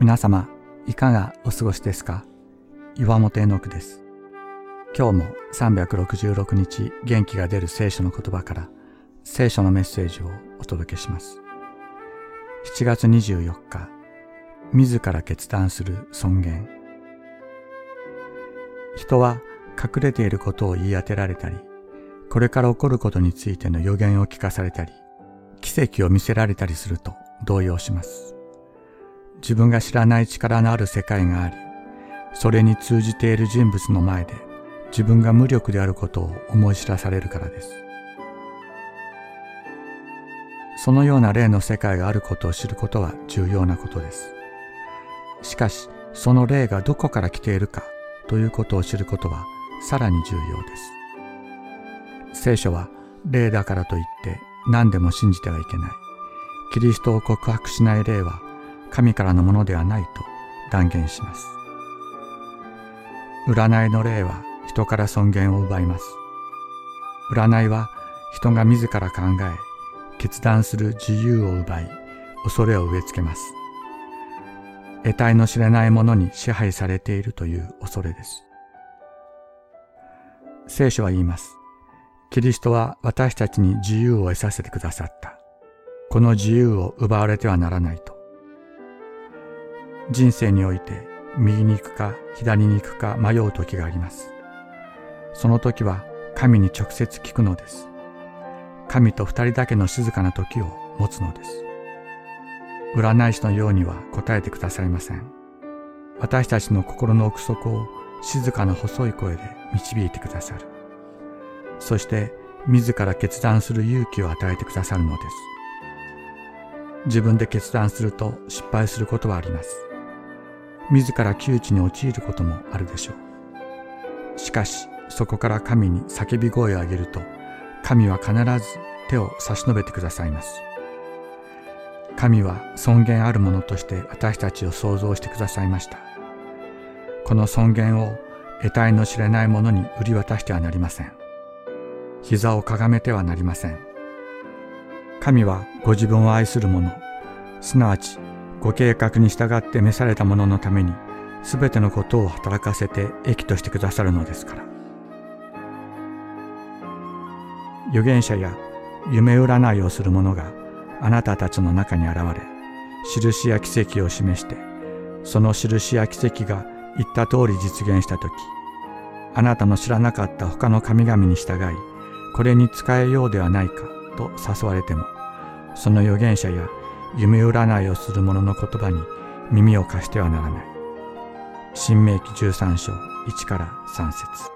皆様、いかがお過ごしですか？岩本絵の句です。今日も366日元気が出る聖書の言葉から聖書のメッセージをお届けします。7月24日、自ら決断する尊厳。人は隠れていることを言い当てられたり、これから起こることについての予言を聞かされたり、奇跡を見せられたりすると動揺します。自分が知らない力のある世界があり、それに通じている人物の前で自分が無力であることを思い知らされるからです。そのような霊の世界があることを知ることは重要なことです。しかし、その霊がどこから来ているかということを知ることはさらに重要です。聖書は霊だからといって何でも信じてはいけない。キリストを告白しない霊は神からのものではないと断言します。占いの霊は人から尊厳を奪います。占いは人が自ら考え、決断する自由を奪い、恐れを植え付けます。得体の知れないものに支配されているという恐れです。聖書は言います。キリストは私たちに自由を得させてくださった。この自由を奪われてはならないと。人生において右に行くか左に行くか迷う時があります。その時は神に直接聞くのです。神と二人だけの静かな時を持つのです。占い師のようには答えてくださいません。私たちの心の奥底を静かな細い声で導いてくださる。そして自ら決断する勇気を与えてくださるのです。自分で決断すると失敗することはあります。自ら窮地に陥ることもあるでしょう。しかし、そこから神に叫び声を上げると、神は必ず手を差し伸べてくださいます。神は尊厳あるものとして私たちを創造してくださいました。この尊厳を得体の知れないものに売り渡してはなりません。膝をかがめてはなりません。神はご自分を愛する者、すなわちご計画に従って召された者のために全てのことを働かせて益としてくださるのですから。預言者や夢占いをする者があなたたちの中に現れ、印や奇跡を示して、その印や奇跡が言った通り実現したとき、あなたの知らなかった他の神々に従い、これに使えようではないかと誘われても、その預言者や夢占いをする者の言葉に耳を貸してはならない。新明記13章1から3節